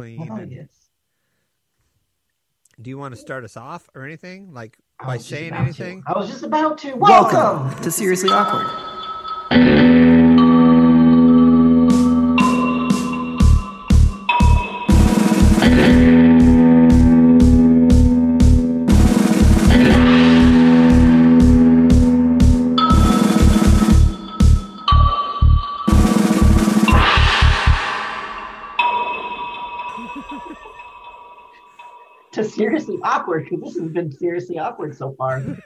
clean. Oh, and- yes. Do you want to start us off or anything? Like by saying about to. anything? I was just about to. Welcome. Welcome to Seriously Awkward. Awkward because this has been seriously awkward so far.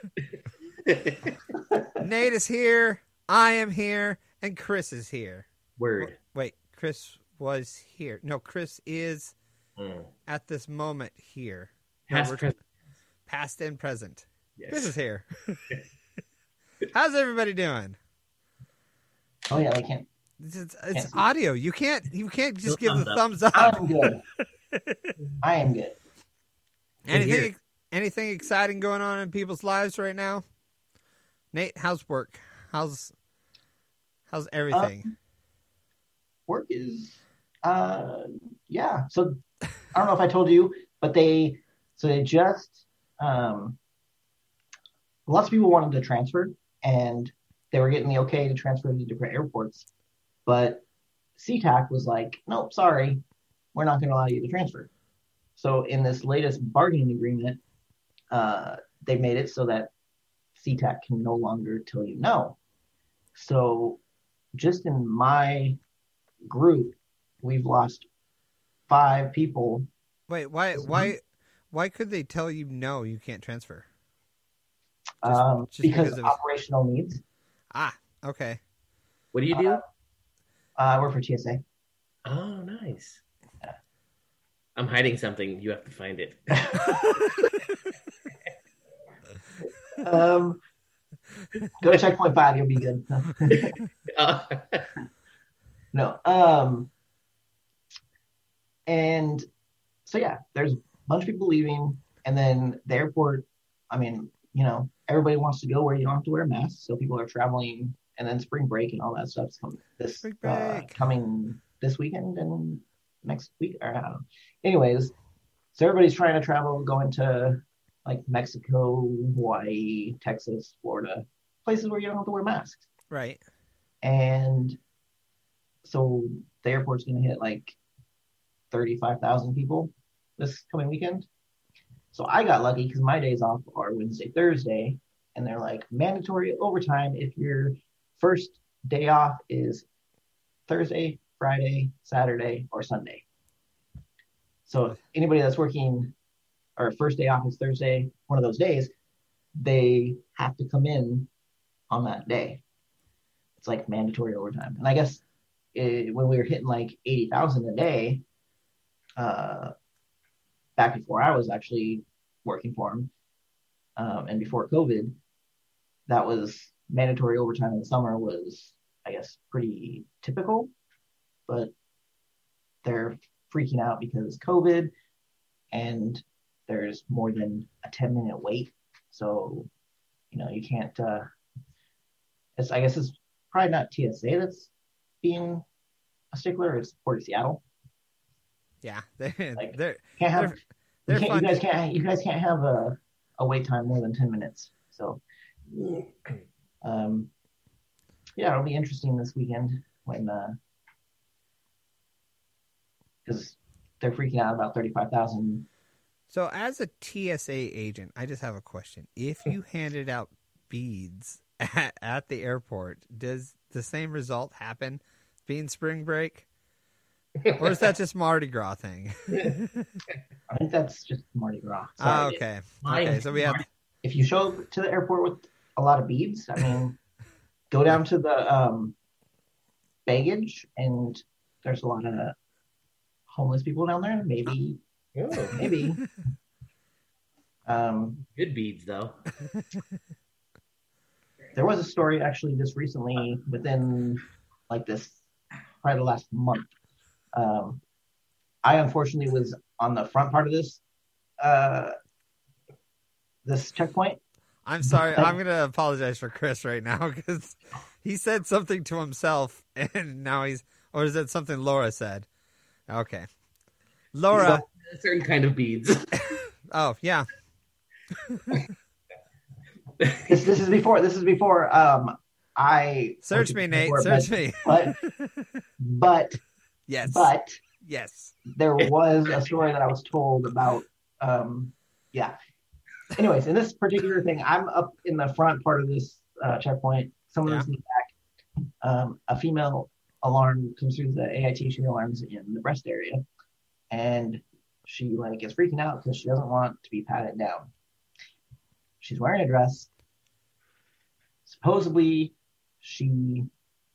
Nate is here. I am here, and Chris is here. Word. Wait, Chris was here. No, Chris is Mm. at this moment here. Past we're- present. past and present. Yes. Chris is here. How's everybody doing? Oh yeah, they can't. It's, it's, Can't audio. You can't. You can't just give the thumbs thumbs up. I'm good. I am good. Anything? Anything exciting going on in people's lives right now? Nate, how's work? How's how's everything? Work is, uh, yeah. So I don't know if I told you, but they, so they just, um, lots of people wanted to transfer, and they were getting the okay to transfer to different airports, but SeaTac was like, nope, sorry, we're not going to allow you to transfer. So in this latest bargaining agreement, uh, they made it so that SeaTac can no longer tell you no. So just in my group, we've lost five people. Wait, why why why could they tell you no? You can't transfer. Just- um, just because, because of of- operational needs. Ah, okay. What do you do? Uh, I work for TSA. oh, nice. I'm hiding something. You have to find it. Um, go to checkpoint five, you'll be good. Uh, no. Um, and so yeah, there's a bunch of people leaving, and then the airport. I mean, you know, everybody wants to go where you don't have to wear a mask, so people are traveling, and then spring break and all that stuff's coming this uh, coming this weekend and next week. Or I don't know. Anyways, so everybody's trying to travel, going to like Mexico, Hawaii, Texas, Florida, places where you don't have to wear masks Right. and so the airport's going to hit like 35,000 people this coming weekend. So I got lucky because my days off are Wednesday, Thursday, and they're like mandatory overtime if your first day off is Thursday, Friday, Saturday, or Sunday. So anybody that's working or first day off is Thursday, one of those days, they have to come in on that day it's like mandatory overtime. And I guess it, when we were hitting like 80,000 a day, uh, back before I was actually working for him, um, and before COVID, that was mandatory overtime in the summer was, I guess, pretty typical. But they're freaking out because COVID and there's more than a 10 minute wait. So, you know, you can't, uh, it's, I guess it's probably not TSA that's being a stickler. It's Port of Seattle. Yeah. They're Like, they're Can't have they're, they're you, you guys can't you guys can't have a, a wait time more than ten minutes. So um, yeah, it'll be interesting this weekend when because they're freaking out about thirty five thousand. So, as a TSA agent, I just have a question. If you handed out beads at, at the airport, does the same result happen being spring break? Or is that just Mardi Gras thing? I think that's just Mardi Gras. So Ah, okay. Okay, so we have if you show up to the airport with a lot of beads, I mean, go down to the um, baggage, and there's a lot of homeless people down there. Maybe, oh, maybe. Um, good beads though. there was a story actually just recently, within like this, probably the last month. Um, I unfortunately was on the front part of this, uh, this checkpoint, I'm sorry. I'm going to apologize for Chris right now because he said something to himself and now he's, or is that something Laura said? Okay. Laura. A certain kind of beads. Oh yeah. This this is before this is before um I Search me, Nate. before, Search me. But but Yes. but yes. there was a story that I was told about. Um, yeah. Anyways, in this particular thing, I'm up in the front part of this uh, checkpoint. Someone is in the back. Um, a female alarm comes through the AIT. She alarms in the breast area, and she like is freaking out because she doesn't want to be patted down. She's wearing a dress. Supposedly, she's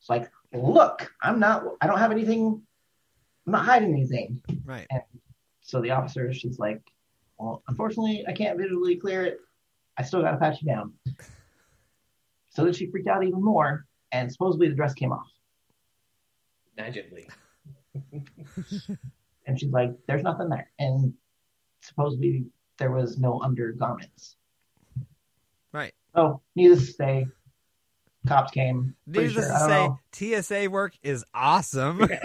like, "Look, I'm not. I don't have anything. I'm not hiding anything." Right. So the officer, she's like, "Well, unfortunately, I can't visually clear it. I still got to pat you down." So then she freaked out even more, and supposedly the dress came off. Magically. And she's like, "There's nothing there," and supposedly there was no undergarments. Right. Oh, needless to say, cops came. Pretty Needless sure, to say, know. TSA work is awesome.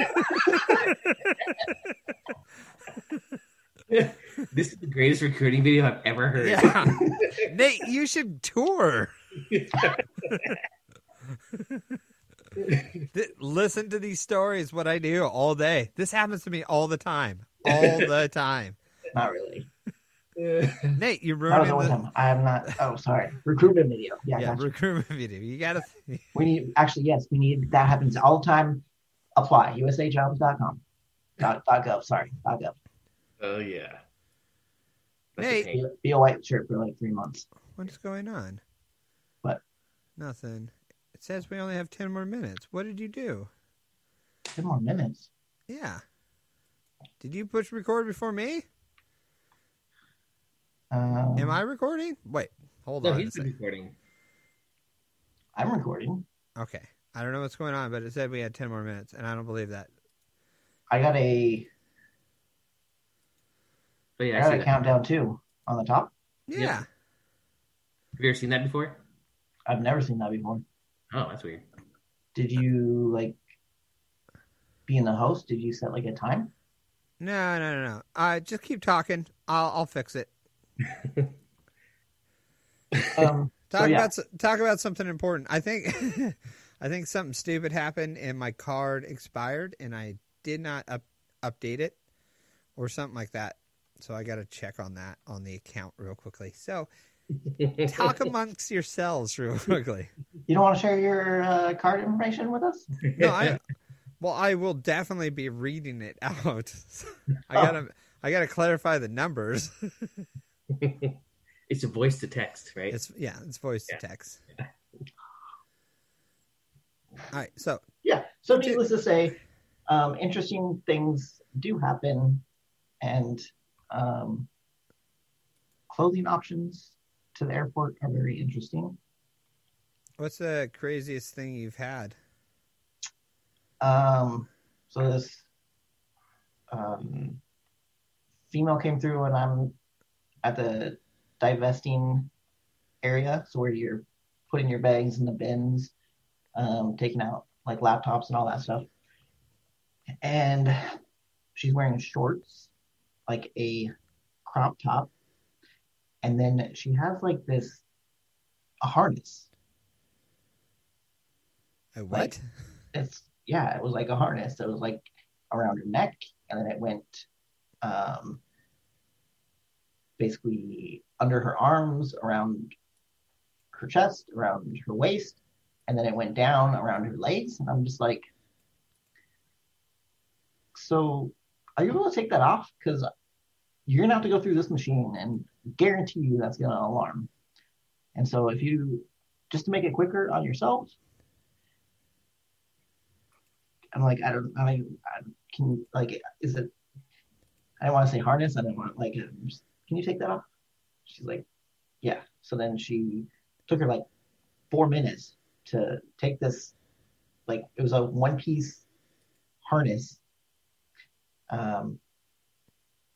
This is the greatest recruiting video I've ever heard. yeah. Nate, you should tour. Th- Listen to these stories, what I do all day. This happens to me all the time. All the time. Not really. Nate, you're That was ruining with the him. I am not. Oh, sorry. Recruitment video. Yeah, yeah, gotcha. recruitment video. You gotta We need actually yes, we need that happens all the time. Apply usajobs.com. Dot, dot gov. Sorry, dot gov. oh yeah. That's Hey. Be, be a white shirt for like three months. What's going on? What? Nothing. It says we only have ten more minutes. What did you do? Ten more minutes. Yeah. Did you push record before me? Um, Am I recording? Wait, hold No, on. a he's been recording. I'm recording. Okay. I don't know what's going on, but it said we had 10 more minutes, and I don't believe that. I got a But yeah, I got see a that. countdown too on the top. Yeah. Yeah. Have you ever seen that before? I've never seen that before. Oh, that's weird. Did you like be in the house? Did you set like a time? No, no, no, no. Uh, just keep talking. I'll, I'll fix it. Um, Talk So, yeah. about talk about something important. I think I think something stupid happened and my card expired and I did not up, update it or something like that. So I got to check on that on the account real quickly. So talk amongst yourselves real quickly. you don't want to share your uh, card information with us? No, I well, I will definitely be reading it out. I gotta I gotta clarify the numbers. it's a voice to text, right? It's yeah, it's voice Yeah. to text. All right, so Yeah. So needless to say, um, interesting things do happen, and um, clothing options to the airport are very interesting. what's the craziest thing you've had? Um, so this um, female came through, and I'm at the divesting area, so where you're putting your bags in the bins, um, taking out like laptops and all that stuff. And she's wearing shorts, like a crop top, and then she has like this a harness. A what? it's yeah, it was like a harness. It was like around her neck, and then it went um, basically under her arms, around her chest, around her waist, and then it went down around her legs. And I'm just like, so are you able to take that off? Because you're gonna have to go through this machine, and guarantee you that's gonna alarm. And so if you just to make it quicker on yourselves, I'm like, I don't, I mean, I, can like, is it? I don't want to say harness. I don't want like, um, can you take that off? She's like, yeah. So then she took her like four minutes to take this, like it was a one piece harness, um,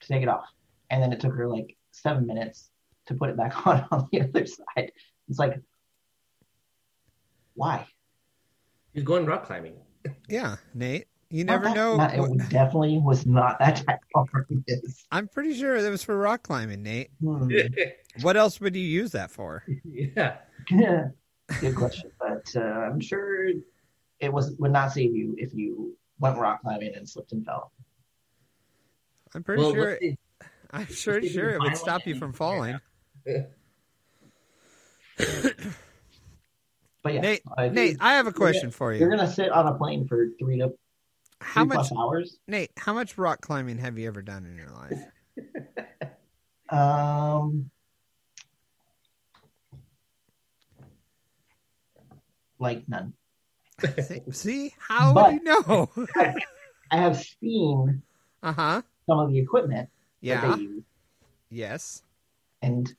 to take it off, and then it took her like seven minutes to put it back on on the other side. It's like, why? He's going rock climbing. Yeah, Nate. You never that- know. not- it definitely was not that type of harness. I'm pretty sure it was for rock climbing, Nate. Hmm. What else would you use that for? yeah. Good question, but uh, I'm sure it was would not save you if you went rock climbing and slipped and fell. I'm pretty Well, sure. let's see. I'm sure let's see if sure it would stop you from falling. But yeah, Nate, uh, Nate, I have a question for you. You're gonna sit on a plane for three to How three much, plus hours. Nate? How much rock climbing have you ever done in your life? Um, like none. See, see? how But- would you know? I have seen uh huh. some of the equipment Yeah. that they use, Yes. and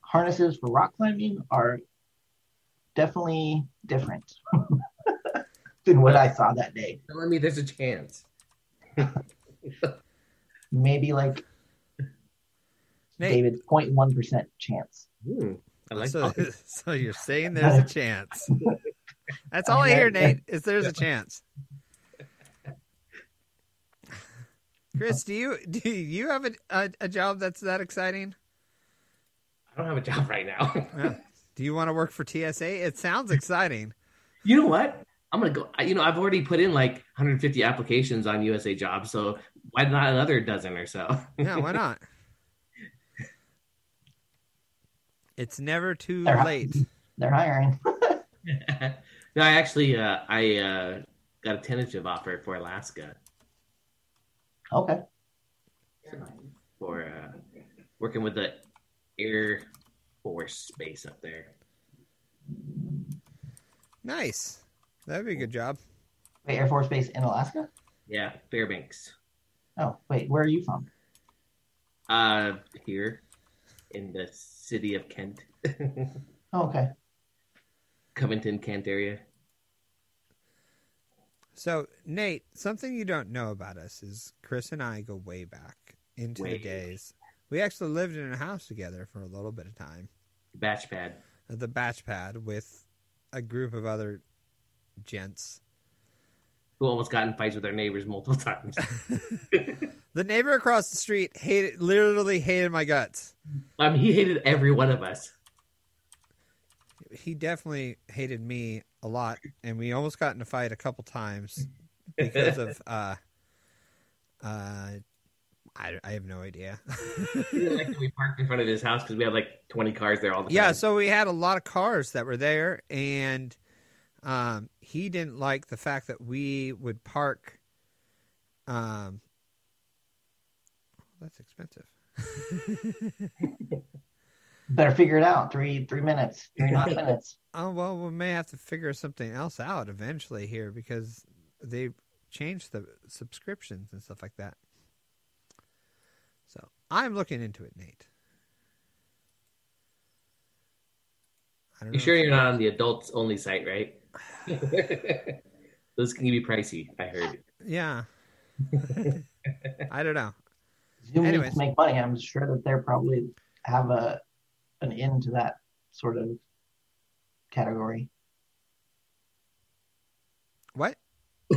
harnesses for rock climbing are definitely different than what I saw that day. Telling me there's a chance. Maybe like Nate. David's 0.1 percent chance. Hmm. I like so, that. so you're saying there's a chance. That's all I hear, Nate. Is there's a chance. Chris, do you do you have a, a, a job that's that exciting? I don't have a job right now. Yeah. Do you want to work for TSA? It sounds exciting. you know what? I'm gonna go. You know, I've already put in like 150 applications on USA Jobs, so why not another dozen or so? Yeah, why not? It's never too They're- late. They're hiring. no, I actually, uh, I uh, got a tentative offer for Alaska Okay. for uh, working with the Air Force base up there. Nice. That'd be a good job. Wait, Air Force Base in Alaska? Yeah, Fairbanks. Oh, wait, where are you from? Uh, here in the city of Kent, Oh, okay. Covington, Kent area. So, Nate, something you don't know about us is Chris and I go way back into Way the days. We actually lived in a house together for a little bit of time Batch pad. Uh, the batch pad with a group of other gents. Who almost got in fights with their neighbors multiple times. The neighbor across the street hated, literally hated my guts. I mean, he hated every one of us. He definitely hated me a lot, and we almost got in a fight a couple times because of uh, uh, I, I have no idea. Like we parked in front of his house because we had like 20 cars there all the time. yeah, so we had a lot of cars that were there, and um, he didn't like the fact that we would park. Um, that's expensive. Better figure it out. Three three minutes. Three and a half minutes. Oh well, we may have to figure something else out eventually here because they changed the subscriptions and stuff like that. So I'm looking into it, Nate. I don't You know sure you're not on the adults only site, right? Those can be pricey, I heard. Yeah. I don't know. Zoom needs to make money. I'm sure that they're probably have a an end to that sort of category. What?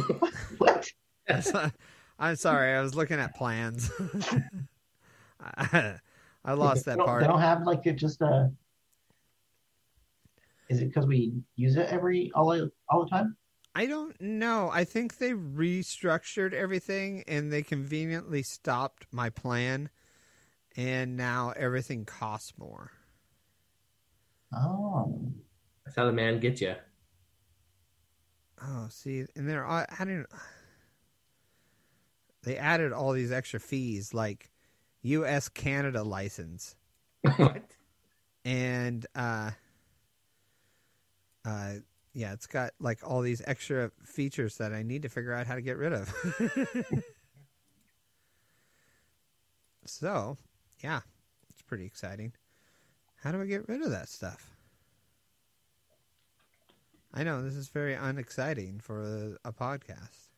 What? I'm sorry. I was looking at plans. I, I lost that part. They don't have like a, just a. Is it because we use it every all all the time? I don't know. I think they restructured everything and they conveniently stopped my plan, and now everything costs more. Oh, That's how the man gets you. Oh, see, and they're all- I don't. They added all these extra fees, like U.S. Canada license, what? and uh, uh, yeah, it's got like all these extra features that I need to figure out how to get rid of. so, yeah, it's pretty exciting. How do I get rid of that stuff? I know this is very unexciting for a, a podcast.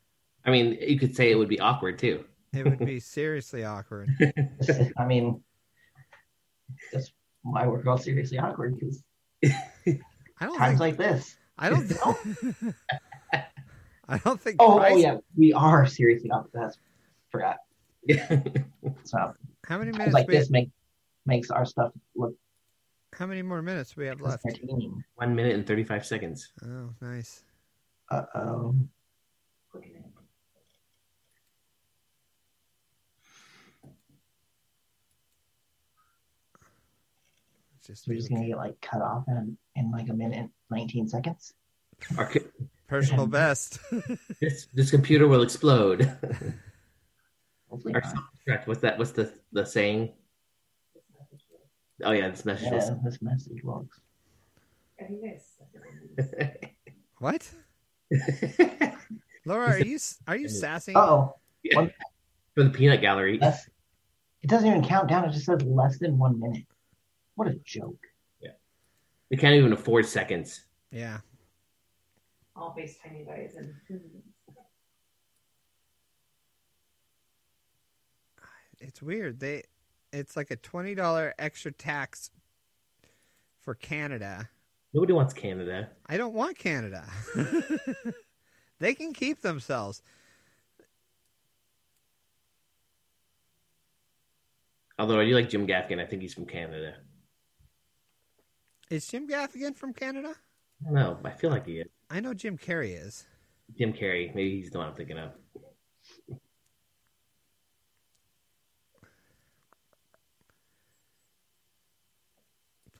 I mean, you could say it would be awkward too. It would be seriously awkward. I mean, that's why we're all seriously awkward because I don't times think like this. I don't. I don't think. Oh, price- oh yeah, we are seriously off. That's forgot. So How many it's minutes? like we, this make makes our stuff look how many more minutes do we have left? entertaining. One minute and 35 seconds. Oh, nice. Uh oh. Just We're just gonna get like cut off in, in like a minute, nineteen seconds. Our, co- personal best. this, this computer will explode. Hopefully Our not. What's that? What's the, the saying? Oh, yeah, this message Yeah, this message works. what? Laura, are you are you sassy? Oh, for the peanut gallery. less. It doesn't even count down. It just says less than one minute. What a joke. Yeah, we can't even afford seconds. Yeah. I'll FaceTime you guys in two minutes. It's weird. They it's like a twenty dollar extra tax for Canada. Nobody wants Canada. I don't want Canada. they can keep themselves. Although I do like Jim Gaffigan. I think he's from Canada. Is Jim Gaffigan from Canada? No. I feel like he is. I know Jim Carrey is. Jim Carrey. Maybe he's the one I'm thinking of.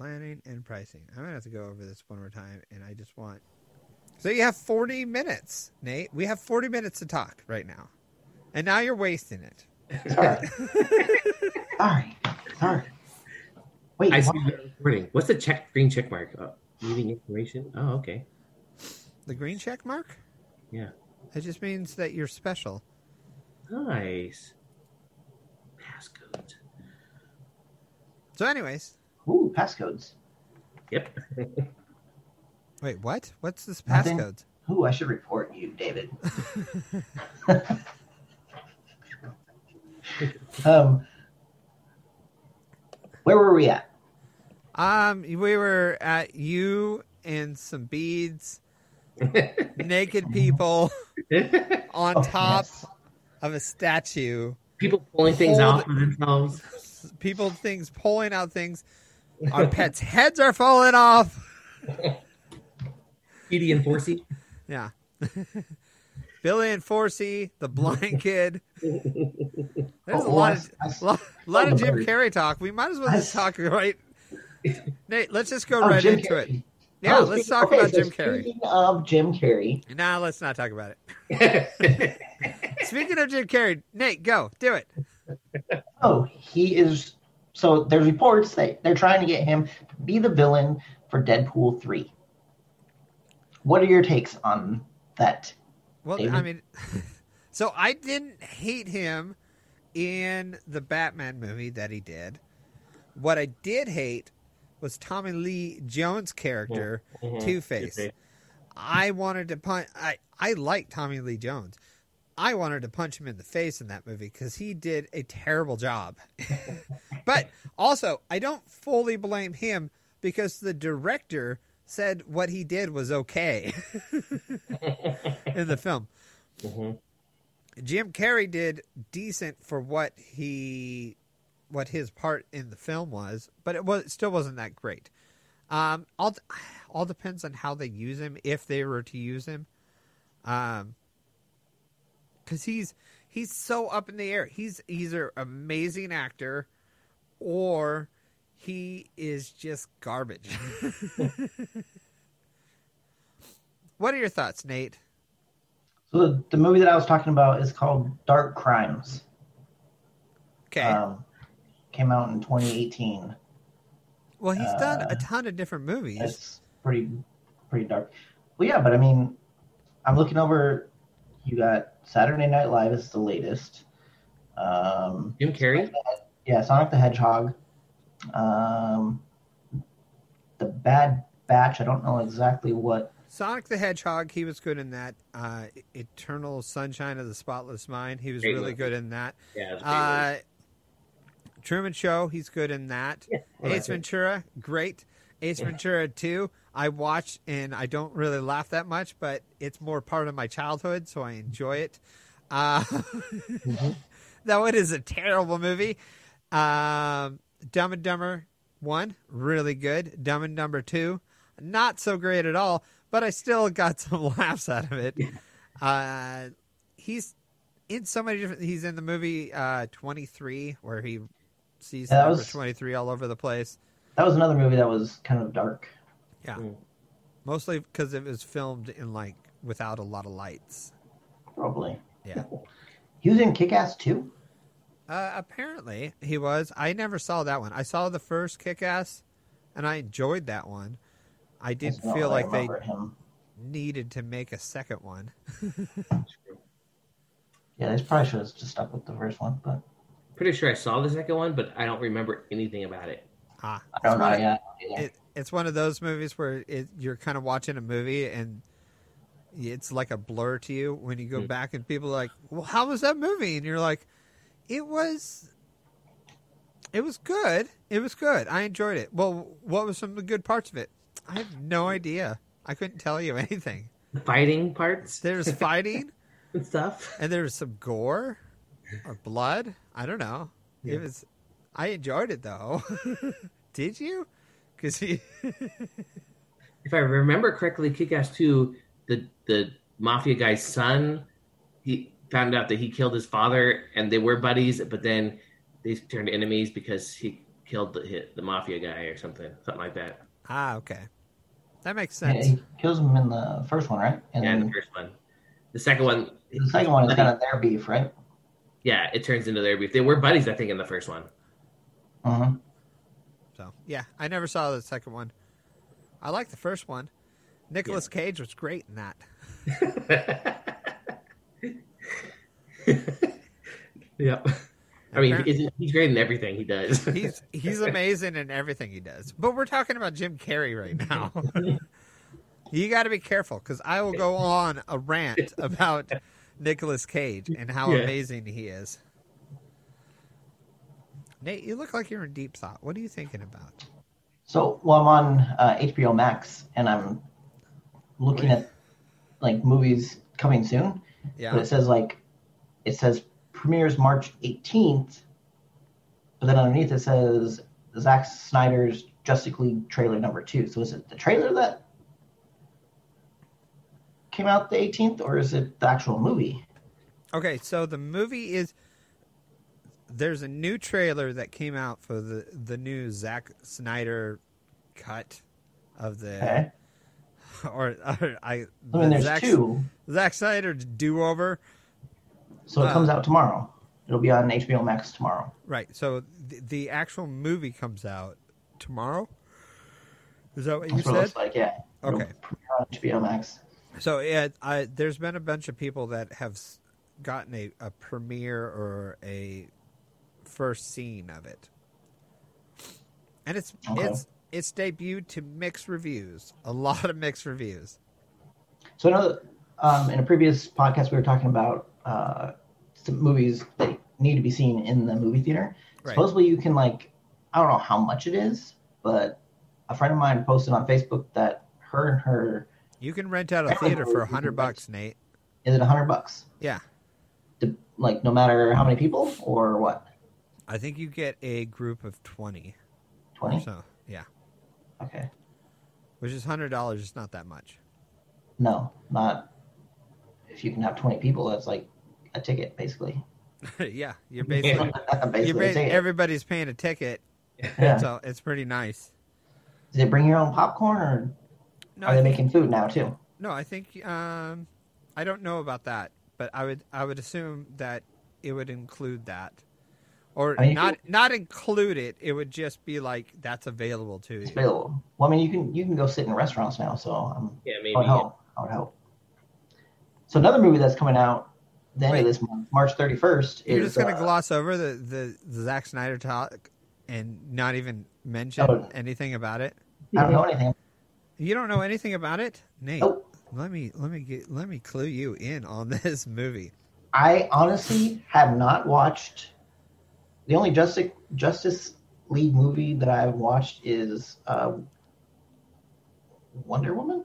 Planning and pricing. I'm gonna have to go over this one more time, and I just want. So you have 40 minutes, Nate. We have 40 minutes to talk right now, and now you're wasting it. Sorry. Sorry. Sorry. Wait, I see what? the recording. What's the check green check mark? Uh, oh, needing information? Oh, okay. The green check mark? Yeah. It just means that you're special. Nice. Passcode. So, anyways, Ooh, passcodes. Yep. wait, what? What's this Nothing. passcodes? Ooh, I should report you, David. um, where were we at? Um, we were at you and some beads, naked people on Oh, top yes. of a statue. People pulling things out of themselves. People, things pulling out things. Our pets' heads are falling off. Edie and Forsey. Yeah. Billy and Forsey, the blind kid. There's a Oh, lot I- of I- lot, lot of Jim bird. Carrey talk. We might as well just s- talk right. Nate, let's just go Oh, right Jim into it. Carrey. Yeah, Oh, let's speaking- talk okay, about so Jim Carrey. Speaking of Jim Carrey, Nah, let's not talk about it. Speaking of Jim Carrey, Nate, go do it. oh, he is. So there's reports that they're trying to get him to be the villain for Deadpool three. What are your takes on that? Well, David? I mean, so I didn't hate him in the Batman movie that he did. What I did hate was Tommy Lee Jones' character, Mhm. Two Face. Two-Face. I wanted to punch. I I like Tommy Lee Jones. I wanted to punch him in the face in that movie because he did a terrible job. but also, I don't fully blame him because the director said what he did was okay in the film. Mhm. Jim Carrey did decent for what he what his part in the film was, but it was it still wasn't that great. Um, all all depends on how they use him, if they were to use him, um, because he's he's so up in the air. He's either an amazing actor, or he is just garbage. what are your thoughts, Nate? So the, the movie that I was talking about is called Dark Crimes. Okay. Um, came out in 2018. well, he's done uh, a ton of different movies. It's pretty pretty dark. Well, yeah, but I mean, I'm looking over. You got Saturday Night Live is the latest. Um, Jim Carrey. yeah, Sonic the Hedgehog. Um, the Bad Batch. I don't know exactly what. Sonic the Hedgehog, he was good in that. Uh, Eternal Sunshine of the Spotless Mind, he was Great really movie. good in that. Yeah, it's a Uh, Truman Show, he's good in that. movie. I like Ace. Ventura, great. Ace Yeah. Ventura 2, I watch and I don't really laugh that much, but it's more part of my childhood, so I enjoy it. Uh, that one is a terrible movie. Um, Dumb and Dumber one, really good. Dumb and Dumber two, not so great at all, but I still got some laughs out of it. Uh, he's in so many different. He's in the movie uh, Twenty Three, where he sees Yeah, number twenty three all over the place. That was another movie that was kind of dark. Yeah, Mm. mostly because it was filmed in like without a lot of lights. Probably. Yeah. He was in Kick Ass too. Uh, apparently, he was. I never saw that one. I saw the first Kick Ass, and I enjoyed that one. I didn't feel I like they him. needed to make a second one. Yeah, they probably should have just stuck with the first one, but Pretty sure I saw the second one, but I don't remember anything about it. Ah, I don't it's know one of- yet. It, it's one of those movies where it, you're kind of watching a movie and it's like a blur to you when you go Hmm. back and people are like, "Well, how was that movie?" And you're like, "It was, it was good. It was good. I enjoyed it." Well, what was some of the good parts of it? I have no idea. I couldn't tell you anything. The fighting parts There's fighting and stuff. and there was some gore or blood. I don't know. Yeah. It was. I enjoyed it though. Did you? Because he. If I remember correctly, Kick-Ass 2, the the mafia guy's son, he found out that he killed his father, and they were buddies, but then they turned enemies because he killed the the mafia guy or something, something like that. Ah, okay. That makes Yeah, sense. he kills him in the first one, right? And Yeah, the first one. The second one, the second one is kind of their beef, right? yeah, it turns into their beef. They were buddies, I think, in the first one. Uh-huh. So yeah, I never saw the second one. I like the first one. Nicolas Cage was great in that. yep. I mean, he's, he's great in everything he does. He's he's amazing in everything he does. But we're talking about Jim Carrey right now. you got to be careful because I will go on a rant about Nicolas Cage and how Yeah. amazing he is. Nate, you look like you're in deep thought. What are you thinking about? So, well, I'm on uh, HBO Max, and I'm looking at like movies coming soon. But Yeah. it says like, it says premieres March 18th, but then underneath it says Zack Snyder's Justice League trailer number two. So is it the trailer that came out the 18th, or is it the actual movie? Okay, so the movie is there's a new trailer that came out for the the new Zack Snyder cut of the Okay. or, or I I mean, the there's Zack, two, Zack Snyder do over. so it Uh, comes out tomorrow. It'll be on HBO Max tomorrow. Right. So the, the actual movie comes out tomorrow. Is that what you That's what it said? looks like, yeah. Okay. on HBO Max. So yeah, I, there's been a bunch of people that have gotten a, a premiere or a first scene of it, and it's Okay. it's it's debuted to mixed reviews. A lot of mixed reviews. So I know um, in a previous podcast we were talking about uh, some movies that need to be seen in the movie theater. Right. Supposedly you can like I don't know how much it is, but a friend of mine posted on Facebook that her and her You can rent out a theater for a hundred bucks, Nate. is it a hundred bucks? Yeah, To, like no matter how many people or what? I think you get a group of twenty. Twenty? So yeah, Okay. which is hundred dollars. It's not that much. No, not if you can have twenty people, that's like a ticket basically. yeah, you're basically basically you're ba- everybody's paying a ticket, yeah. so it's pretty nice. Does it bring your own popcorn or No, are they making food now too? No, I think um, I don't know about that, but I would I would assume that it would include that, or I mean, you not not include it. It would just be like that's available to It's you. available. Well, I mean, you can you can go sit in restaurants now, so um, yeah, I maybe. would hope. I would help. So another movie that's coming out the end Wait. of this month, March thirty first, is You're just gonna uh, gloss over the, the the Zack Snyder talk and not even mention Oh. anything about it. I don't know anything. You don't know anything about it, Nate. Nope. Let me let me get let me clue you in on this movie. I honestly have not watched. The only Justice Justice League movie that I've watched is uh, Wonder Woman.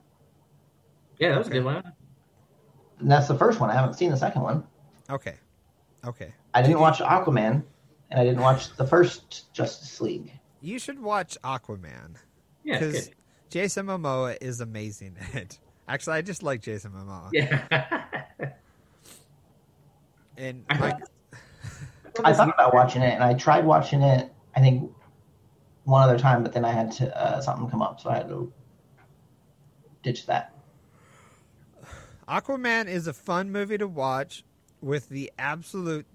Yeah, that was Okay. a good one. And that's the first one. I haven't seen the second one. Okay. Okay. I didn't watch Aquaman, and I didn't watch the first Justice League. You should watch Aquaman Yeah, because. Jason Momoa is amazing in it. Actually, I just like Jason Momoa. Yeah. And I like, heard- I thought about watching it, and I tried watching it. I think one other time, but then I had to uh, something come up, so I had to ditch that. Aquaman is a fun movie to watch with the absolute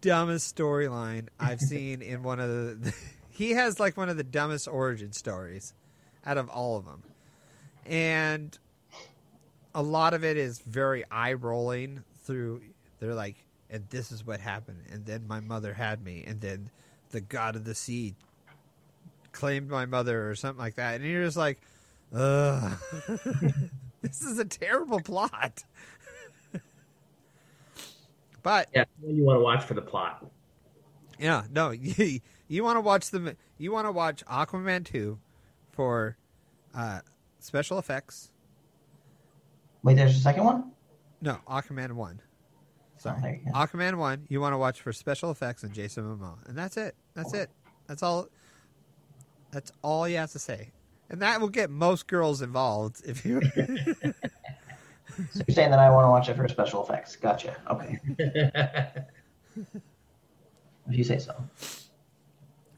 dumbest storyline I've seen in one of the. He has like one of the dumbest origin stories out of all of them. And a lot of it is very eye rolling through. They're like, and this is what happened. And then my mother had me. And then the god of the sea claimed my mother or something like that. And you're just like, ugh. this is a terrible plot. but yeah, one you want to watch for the plot. yeah, no, you, you want to watch the you want to watch Aquaman two for uh, special effects. Wait, there's a second one. No, Aquaman one. Sorry, Oh. Aquaman one. You want to watch for special effects and Jason Momoa, and that's it. That's it. That's all. That's all you have to say, and that will get most girls involved if you. So you're saying that I want to watch it for special effects? Gotcha. Okay, if you say so.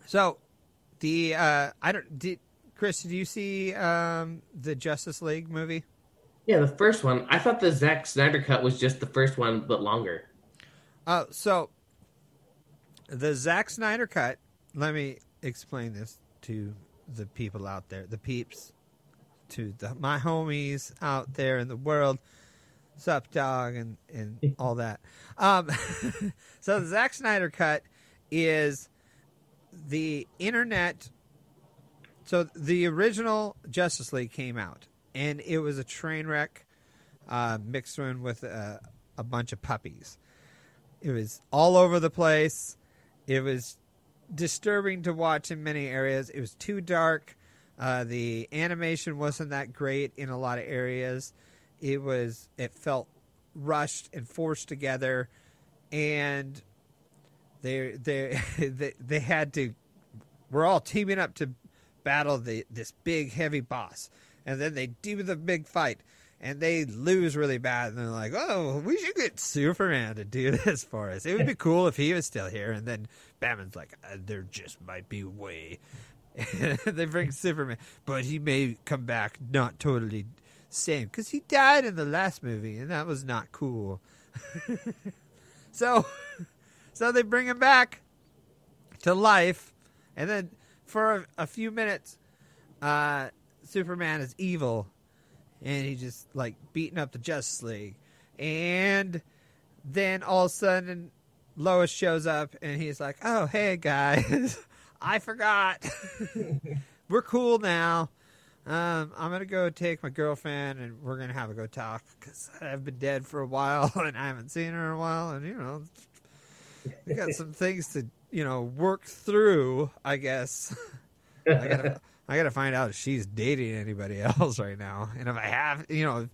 So, the uh, I don't did Chris. Did you see um, the Justice League movie? Yeah, the first one. I thought the Zack Snyder cut was just the first one, but longer. Uh, so the Zack Snyder cut. Let me explain this to the people out there, the peeps, to the, my homies out there in the world. Sup, dog, and and all that. Um, so the Zack Snyder cut is the internet. So the original Justice League came out, and it was a train wreck, uh, mixed in with uh, a bunch of puppies. It was all over the place. It was disturbing to watch in many areas. It was too dark. Uh, the animation wasn't that great in a lot of areas. It was. It felt rushed and forced together, and they they they, they had to. We're all teaming up to battle the this big heavy boss, and then they do the big fight, and they lose really bad. And they're like, "Oh, we should get Superman to do this for us. It would be cool if he was still here." And then Batman's like, uh, "There just might be a way." they bring Superman, but he may come back not totally same because he died in the last movie, and that was not cool. so, so they bring him back to life, and then for a, a few minutes, uh, Superman is evil, and he just like beating up the Justice League, and then all of a sudden, Lois shows up, and he's like, "Oh, hey guys, I forgot, we're cool now." Um, I'm gonna go take my girlfriend, and we're gonna have a go talk because I've been dead for a while, and I haven't seen her in a while, and you know, we got some things to you know work through. I guess I gotta I gotta find out if she's dating anybody else right now, and if I have, you know,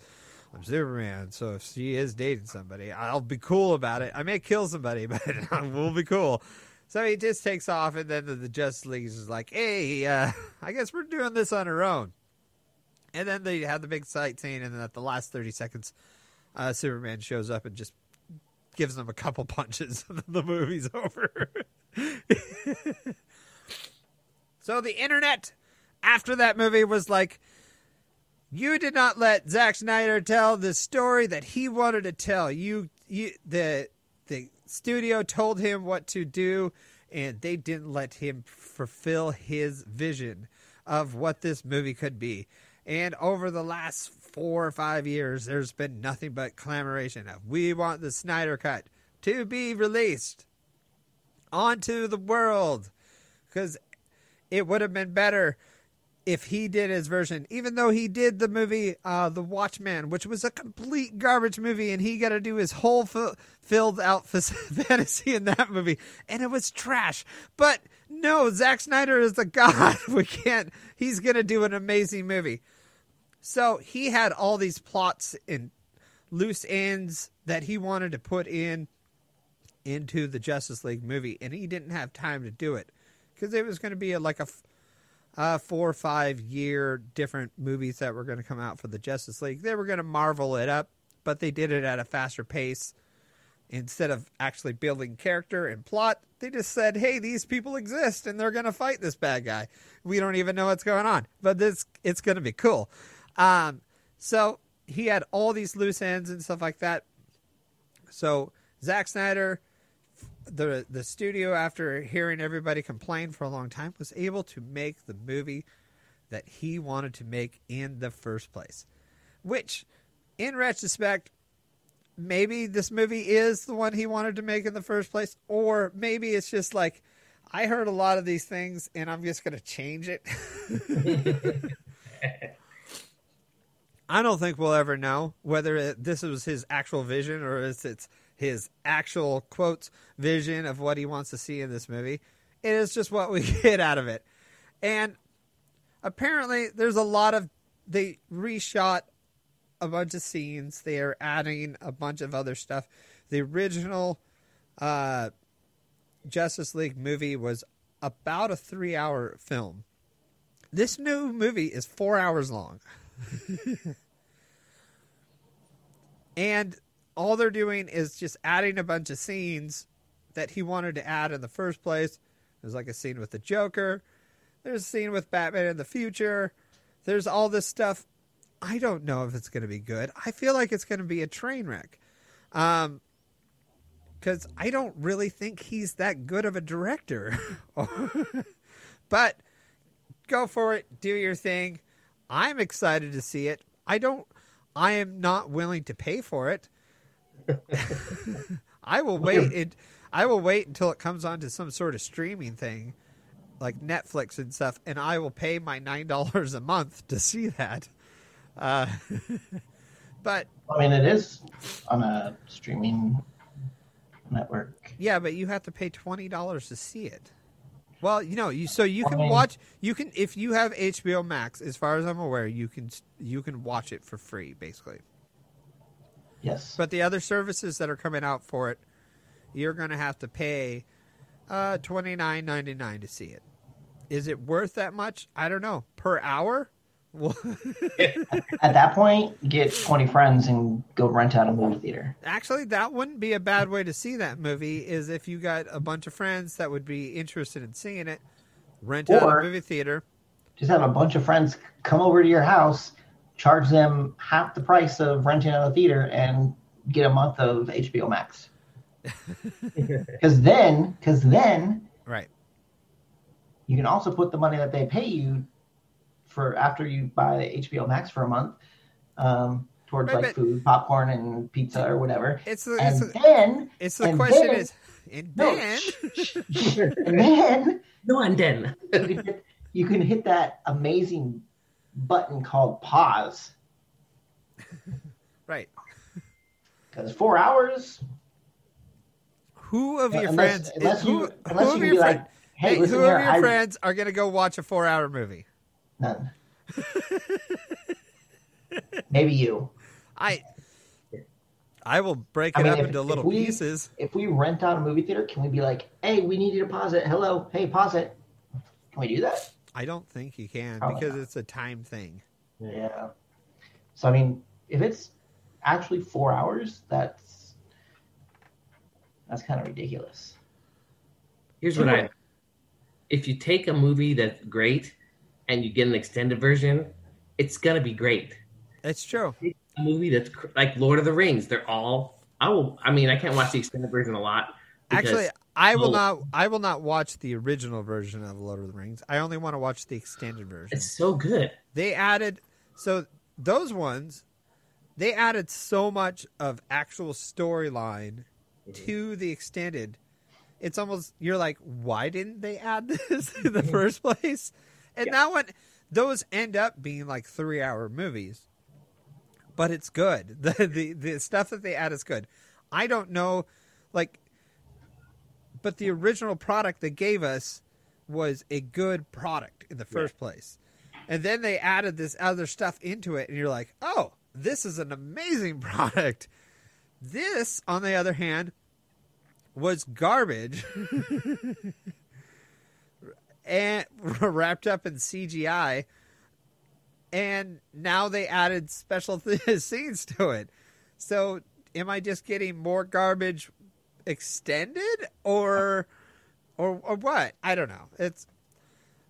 I'm Superman, so if she is dating somebody, I'll be cool about it. I may kill somebody, but we'll be cool. So he just takes off, and then the, the Justice League is like, "Hey, uh, I guess we're doing this on our own." And then they have the big fight scene, and then at the last thirty seconds, uh, Superman shows up and just gives them a couple punches, and then the movie's over. so the internet after that movie was like, "You did not let Zack Snyder tell the story that he wanted to tell. You, you, the the studio told him what to do, and they didn't let him fulfill his vision of what this movie could be." And over the last four or five years, there's been nothing but clamoration of we want the Snyder Cut to be released onto the world because it would have been better if he did his version, even though he did the movie uh, The Watchman, which was a complete garbage movie, and he got to do his whole f- filled out f- fantasy in that movie, and it was trash. But no, Zack Snyder is the god. We can't. He's gonna do an amazing movie. So he had all these plots and loose ends that he wanted to put in into the Justice League movie, and he didn't have time to do it because it was going to be a, like a, f- a four or five year different movies that were going to come out for the Justice League. They were going to marvel it up, but they did it at a faster pace. Instead of actually building character and plot, they just said, "Hey, these people exist, and they're going to fight this bad guy. We don't even know what's going on, but this it's going to be cool." Um, so he had all these loose ends and stuff like that. So Zack Snyder, the the studio, after hearing everybody complain for a long time, was able to make the movie that he wanted to make in the first place. Which, in retrospect, maybe this movie is the one he wanted to make in the first place, or maybe it's just like I heard a lot of these things and I'm just going to change it. I don't think we'll ever know whether it, this was his actual vision or if it's his actual quotes vision of what he wants to see in this movie. It is just what we get out of it. And apparently there's a lot of they reshot a bunch of scenes. They are adding a bunch of other stuff. The original uh, Justice League movie was about a three hour film. This new movie is four hours long. and all they're doing is just adding a bunch of scenes that he wanted to add in the first place. There's like a scene with the Joker. There's a scene with Batman in the future. There's all this stuff. I don't know if it's going to be good. I feel like it's going to be a train wreck. Um, because I don't really think he's that good of a director. but go for it, do your thing. I'm excited to see it. I don't. I am not willing to pay for it. I will wait. It. I will wait until it comes onto some sort of streaming thing, like Netflix and stuff, and I will pay my nine dollars a month to see that. Uh, but I mean, it is on a streaming network. Yeah, but you have to pay twenty dollars to see it. Well, you know, you so you can watch. You can if you have HBO Max. As far as I'm aware, you can you can watch it for free, basically. Yes. But the other services that are coming out for it, you're going to have to pay uh, twenty nine ninety nine to see it. Is it worth that much? I don't know. Per hour? At that point, get 20 friends and go rent out a movie theater. actually, that wouldn't be a bad way to see that movie. Is if you got a bunch of friends that would be interested in seeing it, rent out a movie theater. Just have a bunch of friends come over to your house, charge them half the price of renting out a theater, and get a month of HBO Max. Because then, because then Right. you can also put the money that they pay you for after you buy HBO Max for a month um, towards Right, like food, popcorn, and pizza or whatever. It's the it's, And the- then, it's the and question then- is, and No, then and then No, and then. you you can hit that amazing button called pause. right. Because four hours, Who of your unless, friends? unless who, you, unless who you of your be friend- like, hey, hey, who here, of your I, friends are going to go watch a four-hour movie? none. Maybe you. I I will break I it mean, up if- into little we- pieces. If we rent out a movie theater, can we be like, hey, we need you to pause it. Hello, hey, pause it. Can we do that? I don't think you can Probably because not. it's a time thing. Yeah. So I mean, if it's actually four hours, that's that's kind of ridiculous. Here's what I. If you take a movie that's great and you get an extended version, it's gonna be great. That's true. A movie that's cr- like Lord of the Rings, they're all. I will. I mean, I can't watch the extended version a lot. because- Actually, I will not. I will not watch the original version of Lord of the Rings. I only want to watch the extended version. it's so good. They added so those ones. They added so much of actual storyline to the extended. It's almost you're like, why didn't they add this in the first place? And Yeah. now when those end up being like three hour movies, but it's good. The, the the stuff that they add is good. I don't know, like, but the original product they gave us was a good product in the first place. and then they added this other stuff into it, and you're like, oh, this is an amazing product. This, on the other hand, was garbage and wrapped up in CGI. And now they added special th- scenes to it. So, am I just getting more garbage extended, or, or, or what? I don't know. It's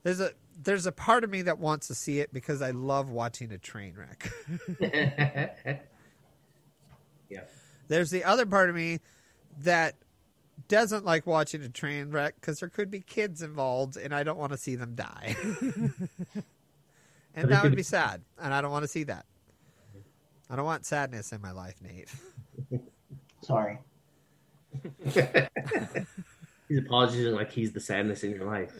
there's a there's a part of me that wants to see it because I love watching a train wreck. yeah. There's the other part of me that doesn't like watching a train wreck because there could be kids involved and I don't want to see them die. and that would be sad. And I don't want to see that. I don't want sadness in my life, Nate. Sorry. He's apologizing like he's the sadness in your life.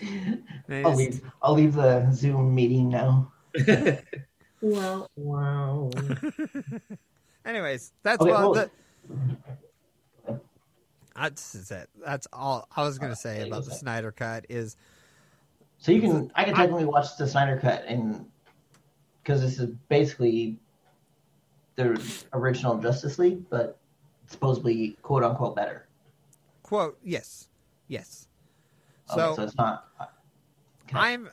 I'll leave. I'll leave the Zoom meeting now. wow, wow. Anyways, that's Okay, what well- the, that's it. That's all I was going to uh, say about the Snyder cut is So you can. I can technically watch the Snyder cut and because this is basically the original Justice League, but supposedly quote unquote better. quote yes, yes. Okay, So so it's not. Uh, okay. I'm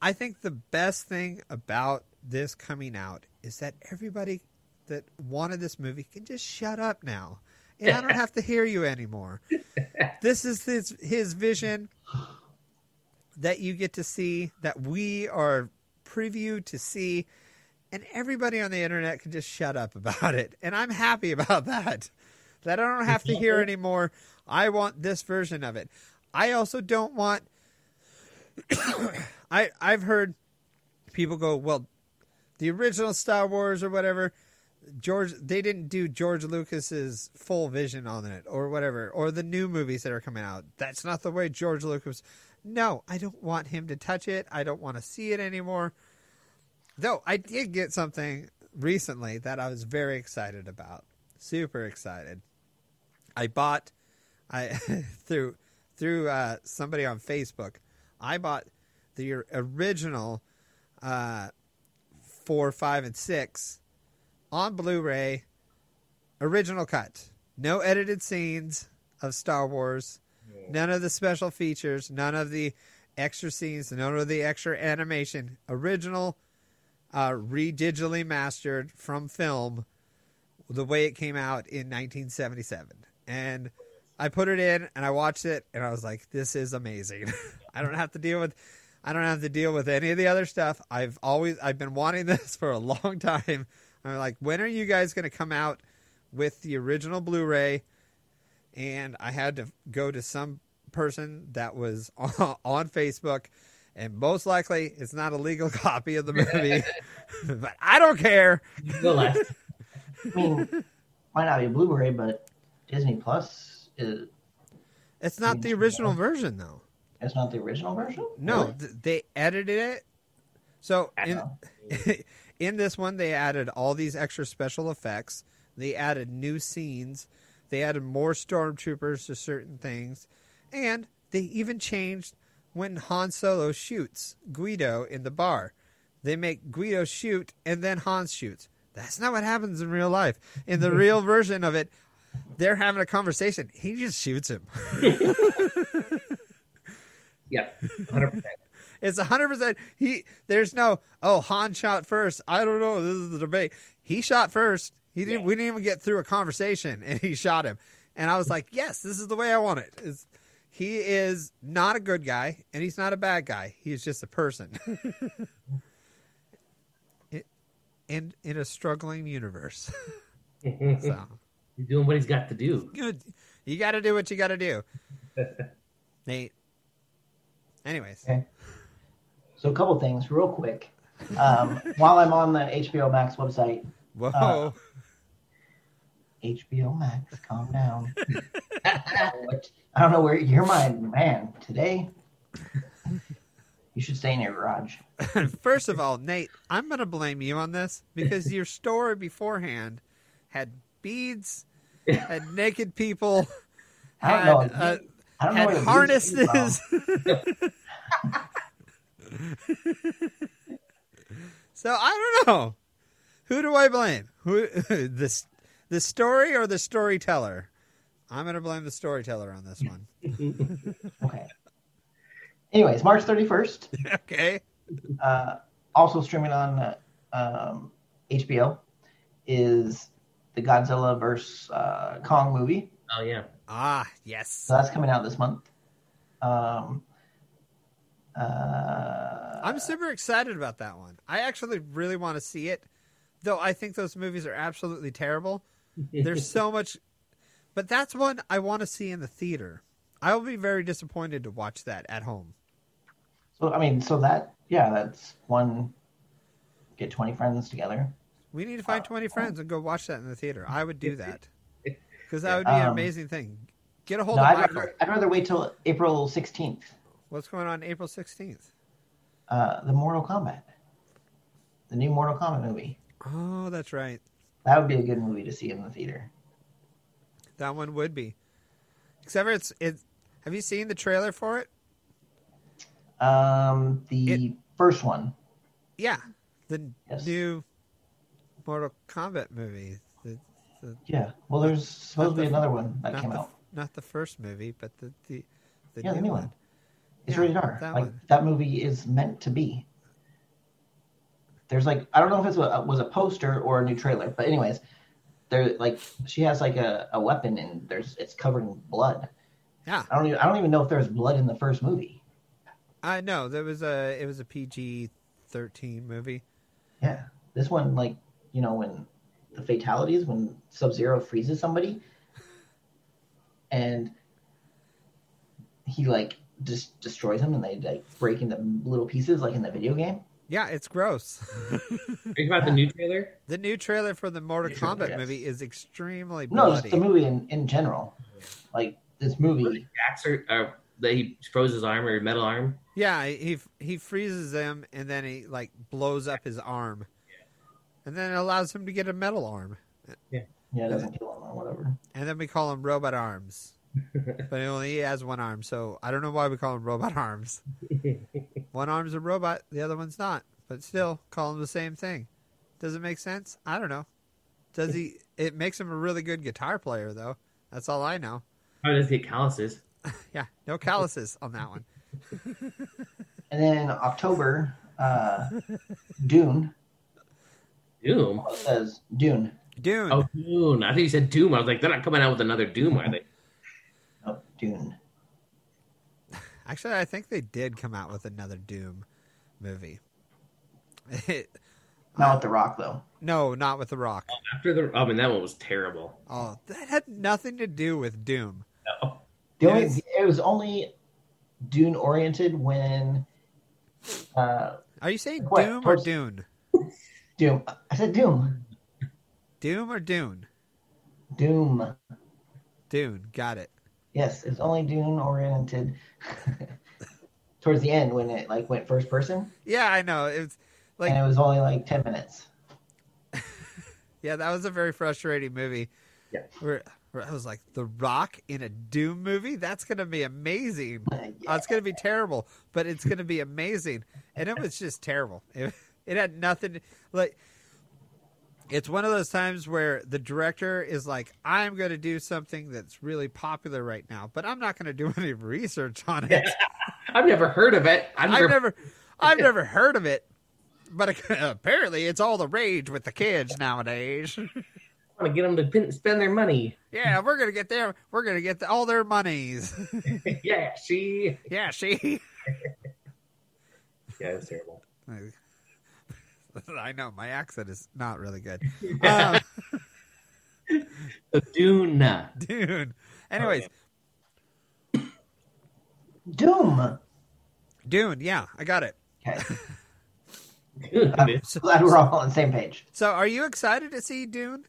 I think the best thing about this coming out is that everybody that wanted this movie can just shut up now. And I don't have to hear you anymore. This is his his vision that you get to see that we are previewed to see and everybody on the internet can just shut up about it. And I'm happy about that. That I don't have to hear anymore. I want this version of it. I also don't want I I've heard people go, well, the original Star Wars or whatever, George they didn't do George Lucas's full vision on it or whatever, or the new movies that are coming out. That's not the way George Lucas. No, I don't want him to touch it. I don't want to see it anymore. Though I did get something recently that I was very excited about. Super excited. I bought I through through uh, somebody on Facebook. I bought the original uh, four, five, and six on Blu-ray, original cut. No edited scenes of Star Wars. None of the special features. None of the extra scenes. None of the extra animation. Original, uh, re-digitally mastered from film, the way it came out in 1977. And I put it in and I watched it and I was like, this is amazing. I don't have to deal with I don't have to deal with any of the other stuff. I've always I've been wanting this for a long time. I'm like, when are you guys going to come out with the original Blu-ray? And I had to go to some person that was on Facebook, and most likely it's not a legal copy of the movie, but I don't care. Go left. I mean, might not be Blu-ray, but Disney Plus is. It's not the original version though. It's not the original version. No, Really? th- they edited it. So in in this one, they added all these extra special effects. They added new scenes. They added more stormtroopers to certain things, and they even changed when Han Solo shoots Greedo in the bar. They make Greedo shoot, and then Han shoots. That's not what happens in real life. In the real version of it, they're having a conversation. He just shoots him. Yep, hundred percent. It's hundred percent. He there's no oh Han shot first. I don't know. This is the debate. He shot first. He didn't. Yeah. We didn't even get through a conversation, and he shot him. And I was like, yes, this is the way I want it. Is he is not a good guy, and he's not a bad guy. He's just a person. It- in in a struggling universe. so He's doing what he's got to do. good. You got to do what you got to do, Nate. Anyways, Okay. So a couple things, real quick. Um, while I'm on the HBO Max website, whoa. Uh, HBO Max, calm down. What- I don't know where you're my man today. You should stay in your garage. First of all, Nate, I'm going to blame you on this because your story beforehand had beads, had naked people, I don't had know. uh, I don't know had where the harnessed views came this. so I don't know. Who do I blame? Who this the story or the storyteller? I'm going to blame the storyteller on this one. from. Okay. Anyways, March 31st, okay. uh, also streaming on uh, um, HBO, is the Godzilla vs. Uh, Kong movie. Oh yeah. Ah, yes. So that's coming out this month. Um, uh, I'm super excited about that one. I actually really want to see it, though I think those movies are absolutely terrible. There's so much, but that's one I want to see in the theater. I will be very disappointed to watch that at home. so I mean, so that yeah, that's one. Get 20 friends together. We need to find 20 friends and go watch that in the theater. I would do that because that would be an Um, amazing thing. Get a hold No, of I'd Michael. rather, I'd rather wait till April 16th. What's going on April 16th? Uh, the Mortal Kombat, the new Mortal Kombat movie. Oh, that's right. That would be a good movie to see in the theater. That one would be. Except for it's it. Have you seen the trailer for it? Um, the first one. Yeah, the Yes. new Mortal Kombat movie. The, the, Yeah. Well, there's supposed to be another one that came the, out. not the first movie, but the the, the Yeah, the new new one. one. It's Yeah, rated R. that like one. that movie is meant to be. There's like I don't know if it was a poster or a new trailer, but anyways, there like she has like a, a weapon and there's it's covered in blood. Yeah, I don't even I don't even know if there's blood in the first movie. I know there was a it was a PG thirteen movie. Yeah, this one like you know when the fatalities when Sub Zero freezes somebody, and he like just destroys them and they like break into little pieces like in the video game. Yeah, it's gross. Are you about the new trailer? the new trailer for the Mortal New trailer, Kombat yes. movie is extremely No, bloody. just the movie in, in general. Like this movie. Jax or, or that he froze his arm or metal arm. Yeah, he he freezes him and then he like blows up his arm, and then it allows him to get a metal arm, Yeah, it doesn't kill him or whatever. and then we call him Robot Arms. but he only has one arm, so I don't know why we call him Robot Arms. one arm's a robot, the other one's not, but still call him the same thing. Does it make sense? I don't know. Does he? It makes him a really good guitar player, though. That's all I know. How does he get calluses? Yeah, no calluses on that one. And then October, uh, Dune. Doom. It says Dune. Dune. Oh, Dune. I think you said Doom. I was like, they're not coming out with another Doom, are they? Oh, Dune. Actually, I think they did come out with another Doom movie. It, Not with The Rock though. no, not with The Rock. After the, I mean, that one was terrible. Oh, that had nothing to do with Doom. No. The only Yes. it was only Dune oriented when uh, Are you saying What? Doom or Dune? Doom. I said Doom. Doom or Dune? Doom. Dune. Got it. Yes, it's only Dune oriented. Towards the end when it like went first person, Yeah, I know. It's like and it was only like ten minutes. Yeah, that was a very frustrating movie. Yeah. Where, where I was like, The Rock in a Doom movie? That's going to be amazing. Uh, Oh, it's going to be terrible, but it's going to be amazing. And it was just terrible. It, it had nothing. Like, it's one of those times where the director is like, I'm going to do something that's really popular right now, but I'm not going to do any research on it. I've never heard of it. I've never, I've never, I've never heard of it. But apparently, it's all the rage with the kids nowadays. I want to get them to pin, spend their money. Yeah, we're gonna get their we're gonna get the, all their monies. yeah, she. yeah, she. Yeah, it's terrible. I know my accent is not really good. Um, The Dune. dude. Anyways, Doom. Dune. Yeah, I got it. Okay, Dune. I'm glad we're all on the same page. So, are you excited to see Dune?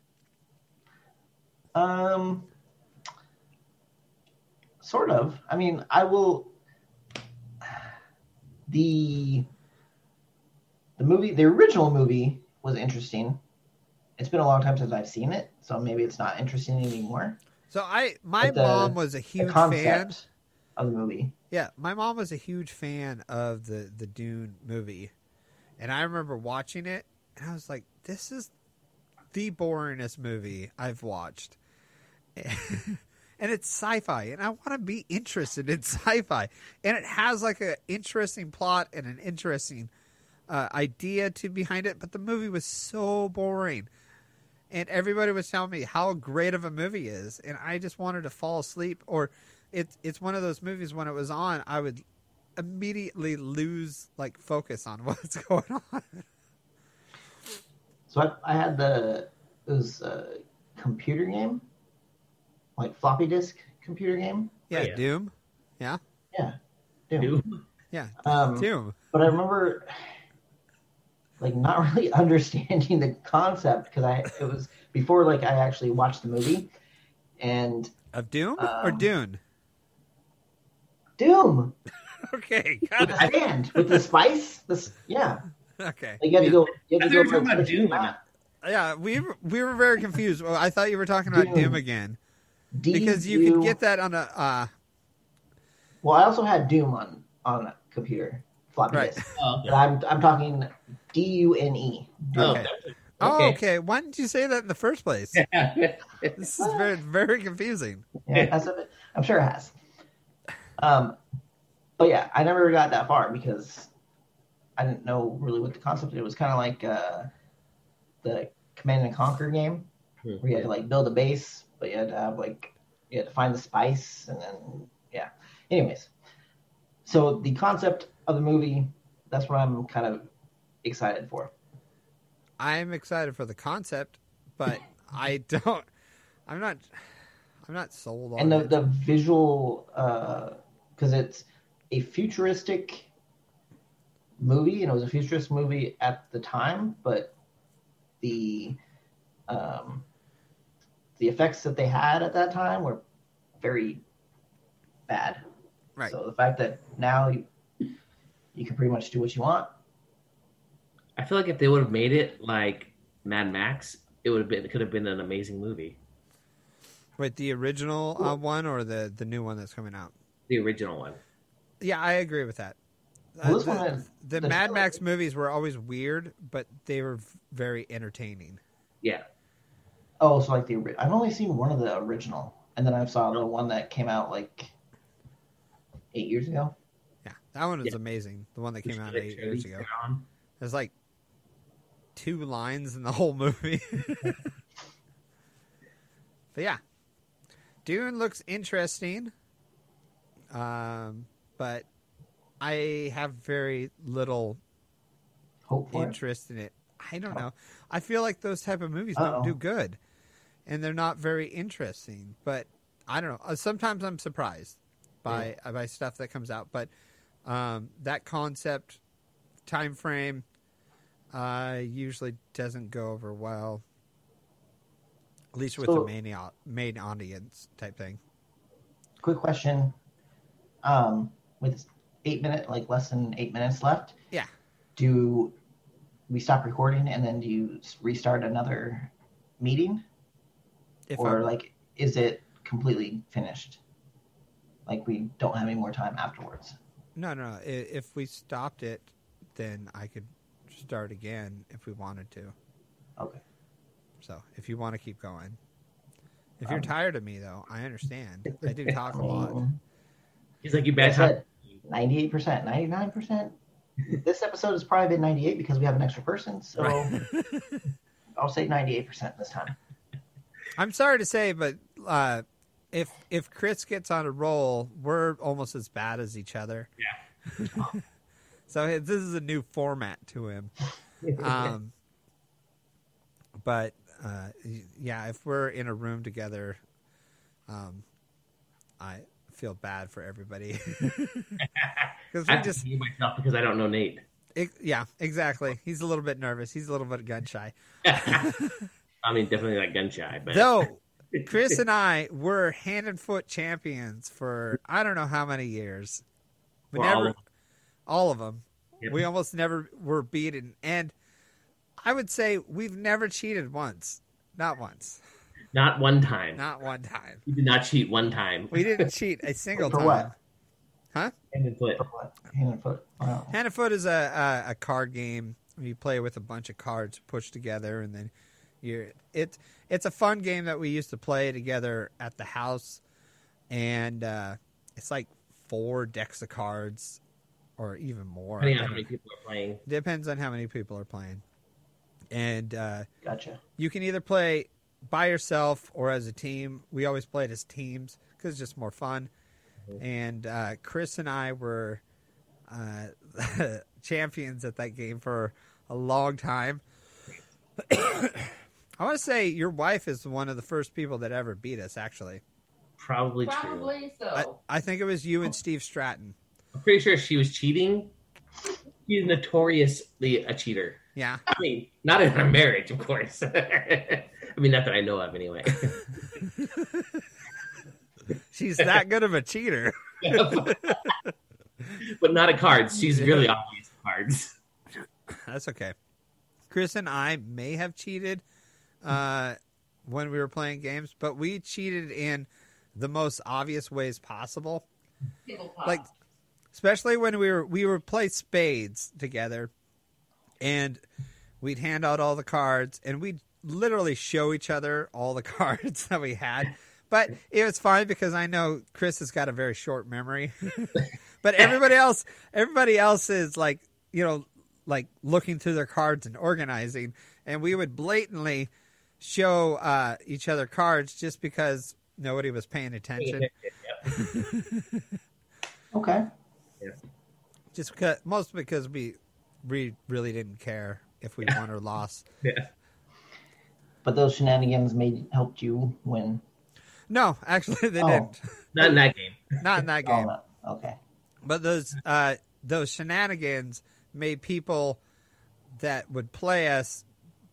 Um, sort of. I mean, I will. The the movie, the original movie, was interesting. It's been a long time since I've seen it, so maybe it's not interesting anymore. So, I my the- mom was a huge fan. of the movie. Yeah, my mom was a huge fan of the the Dune movie, and I remember watching it, and I was like, "This is the boringest movie I've watched." and it's sci-fi, and I want to be interested in sci-fi, and it has like an interesting plot and an interesting uh, idea to behind it, but the movie was so boring. And everybody was telling me how great of a movie is, and I just wanted to fall asleep or it's it's one of those movies when it was on, I would immediately lose like focus on what's going on. So I, I had the it was a computer game, like floppy disk computer game. Yeah, yeah. Doom. Yeah, Doom. Doom. Yeah, Um, Doom. but I remember like not really understanding the concept because I it was before like I actually watched the movie and Of Doom or um, Dune? Doom Okay, with got the sand with the spice. This yeah, Okay. like you had to go. You I had to go talking about Doom. Yeah, we were, we were very confused. Well, I thought you were talking about Doom. Doom again D because you could get that on a uh, Well, I also had Doom on on a computer floppy Right. disk, Oh, but I'm I'm talking D U N E. Oh, Okay. Oh, okay. okay. Why didn't you say that in the first place? This is very very confusing. Yeah, it has a- I'm sure it has. Um, but yeah, I never got that far because I didn't know really what the concept. It was kind of like uh, the Command and Conquer game, Hmm. where you had to like build a base, but you had to have like you had to find the spice, and then yeah. Anyways, so the concept of the movie, that's what I'm kind of excited for. I'm excited for the concept, but I don't. I'm not. I'm not sold on and the it. the visual because it's a futuristic movie and it was a futurist movie at the time but the um the effects that they had at that time were very bad Right. so the fact that now you, you can pretty much do what you want I feel like if they would have made it like Mad Max, it would have been it could have been an amazing movie. Wait, the original uh, one or the the new one that's coming out? The original one. Yeah, I agree with that. Uh, Well, this the, one is- the the Mad trailer- Max movies were always weird, but they were very entertaining. Yeah. oh so like the i've only seen one of the original and then i saw the one that came out like eight years ago Yeah, that one was Yeah. amazing. The one that came out eight years ago. Theron. There's like two lines in the whole movie. but yeah, Dune looks interesting, um, but I have very little hope for it interest in it. I don't know. I feel like those type of movies don't Uh-oh. do good, and they're not very interesting. But I don't know. Uh, Sometimes I'm surprised by uh, by stuff that comes out, but um, that concept, time frame, uh, usually doesn't go over well. At least with the main main audience type thing. quick question. Um, with eight minute, like less than eight minutes left. Yeah. Do we stop recording and then do you restart another meeting, If or I, like is it completely finished? Like we don't have any more time afterwards. no, no, no. If we stopped it, then I could start again if we wanted to. Okay. So if you want to keep going, if you're Um, tired of me though, I understand. I do talk a lot. He's like, you Like I bad time. ninety-eight percent, ninety-nine percent. This episode has probably been ninety-eight because we have an extra person. So I'll say ninety-eight percent this time. I'm sorry to say, but uh, if if Chris gets on a roll, we're almost as bad as each other. Yeah. so this is a new format to him. Um, but uh, yeah, if we're in a room together, um, I feel bad for everybody because I we just myself because I don't know Nate. It, yeah, exactly. He's a little bit nervous. He's a little bit gun shy. I mean, definitely not gun shy, but Though Chris and I were hand and foot champions for I don't know how many years. We never, all of them. Yep. We almost never were beaten, and I would say we've never cheated once. Not once. not one time. Not one time. We did not cheat one time. We didn't cheat a single For time. what? Huh? Hand and foot. For what? Hand and foot. Wow. Hand and Foot is a, a, a card game. You play with a bunch of cards pushed together, and then you're it. It's a fun game that we used to play together at the house, and uh, it's like four decks of cards, or even more. Depending on how many people are playing. Depends on how many people are playing, and uh, Gotcha. you can either play by yourself or as a team. We always played as teams because it's just more fun. And uh, Chris and I were uh, champions at that game for a long time. I want to say your wife is one of the first people that ever beat us. Actually, Probably, true. Probably so. I, I think it was you and Steve Stratton. I'm pretty sure she was cheating. She's notoriously a cheater. Yeah, I mean, not in her marriage, of course. I mean, not that I know of, anyway. she's that good of a cheater. but not at cards. She's really obvious at cards. That's okay. Chris and I may have cheated uh, when we were playing games, but we cheated in the most obvious ways possible. Like, especially when we were we would play spades together, and we'd hand out all the cards, and we'd literally show each other all the cards that we had. But it was fine because I know Chris has got a very short memory. but everybody else, everybody else is like, you know, like looking through their cards and organizing, and we would blatantly show uh, each other cards just because nobody was paying attention. Okay. Just because, most because we we really didn't care if we won or lost. Yeah. But those shenanigans made helped you win. No, actually, they Oh. didn't. Not in that game. Not in that Oh, game. no. Okay. But those uh, those shenanigans made people that would play us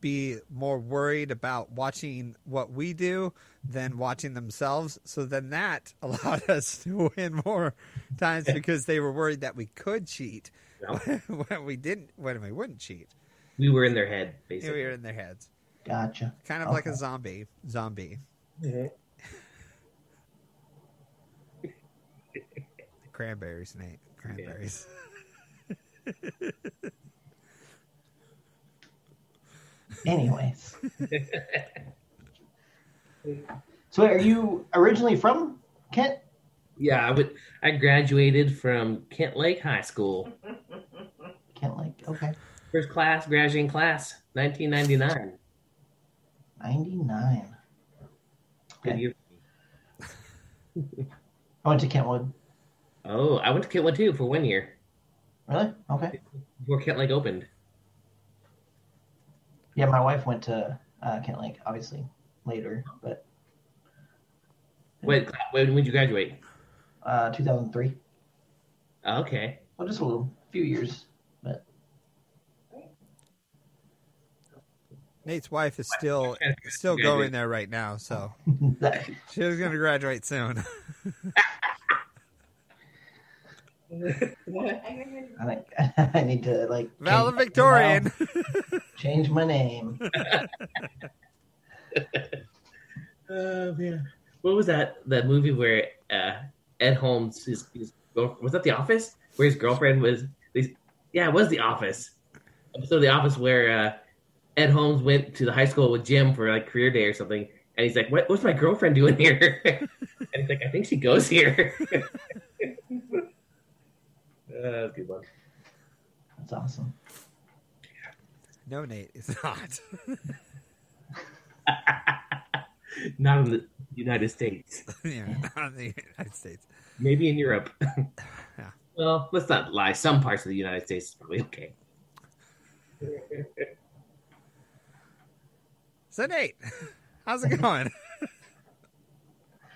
be more worried about watching what we do than watching themselves. So then that allowed us to win more times because they were worried that we could cheat No. when we didn't when we wouldn't cheat. We were in their head, Yeah, basically. we were in their heads, Gotcha. kind of like a Okay. zombie. Zombie. Cranberries, Nate. Cranberries. Anyways. so are you originally from Kent? Yeah, I would. I graduated from Kent Lake High School, Kent Lake. Okay. first class, graduating class, 1999. 99. Good Okay. I went to Kentwood. Oh, I went to Kentwood too for one year Really? Okay. before Kent Lake opened. Yeah, my wife went to uh, Kent Lake, obviously, later, but Wait, when did you graduate? uh, 2003. Oh, okay. Well, just a little, few years. But Nate's wife is still still going there right now, so she's going to graduate soon. I think I need to like Valedictorian. Change my name. Oh man, what was that? That movie where uh, Ed Helms, his, his was that The Office, where his girlfriend was? These, yeah, it was The Office. Episode of The Office where uh, Ed Helms went to the high school with Jim for like career day or something, and he's like, "What? What's my girlfriend doing here?" and he's like, "I think she goes here." That's good one. That's awesome. no, Nate, it's not. Not in the United States. yeah, not in the United States. Maybe in Europe. Yeah. Well, let's not lie. Some parts of the United States is probably okay. So, Nate, how's it going?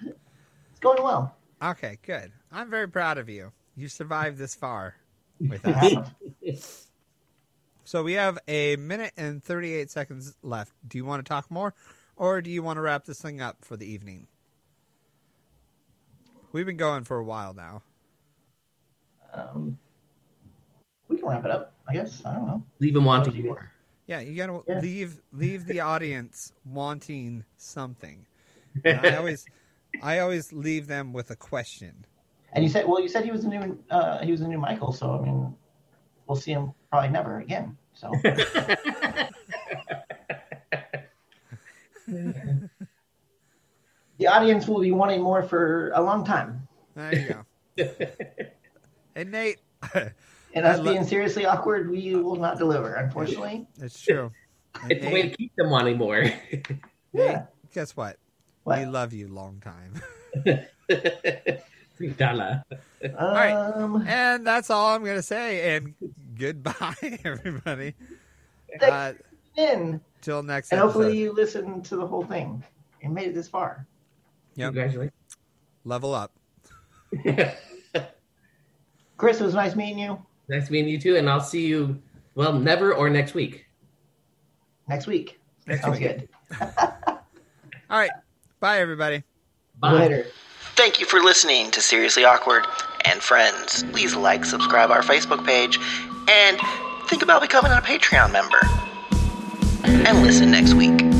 It's going well. okay, good. I'm very proud of you. You survived this far with us. so, we have a minute and 38 seconds left. Do you want to talk more, or do you want to wrap this thing up for the evening? We've been going for a while now. Um, we can wrap it up, I guess. I don't know. Leave them wanting Up to you. more. Yeah, you gotta Yeah. leave leave the audience wanting something. And I always I always leave them with a question. And you said, well, you said he was a new, uh, he was the new Michael. So I mean, we'll see him probably never again. So the audience will be wanting more for a long time. There you go. hey Nate, And us lo- being seriously awkward, we will not deliver, unfortunately. it's true. And it's a way to keep them wanting more. Nate, Yeah. guess what? What? We love you long time. Dala. right. Um, And that's all I'm going to say. And goodbye, everybody. Thank- Uh, in. till next And episode. hopefully you listened to the whole thing and made it this far. Yep. Congratulations. Level up. Chris, it was nice meeting you. nice meeting you too, and I'll see you. Well, never or next week. Next week. Next Sounds week. good. All right. Bye, everybody. Bye. Later. Thank you for listening to Seriously Awkward and Friends. Please like, subscribe our Facebook page, and think about becoming a Patreon member. And listen next week.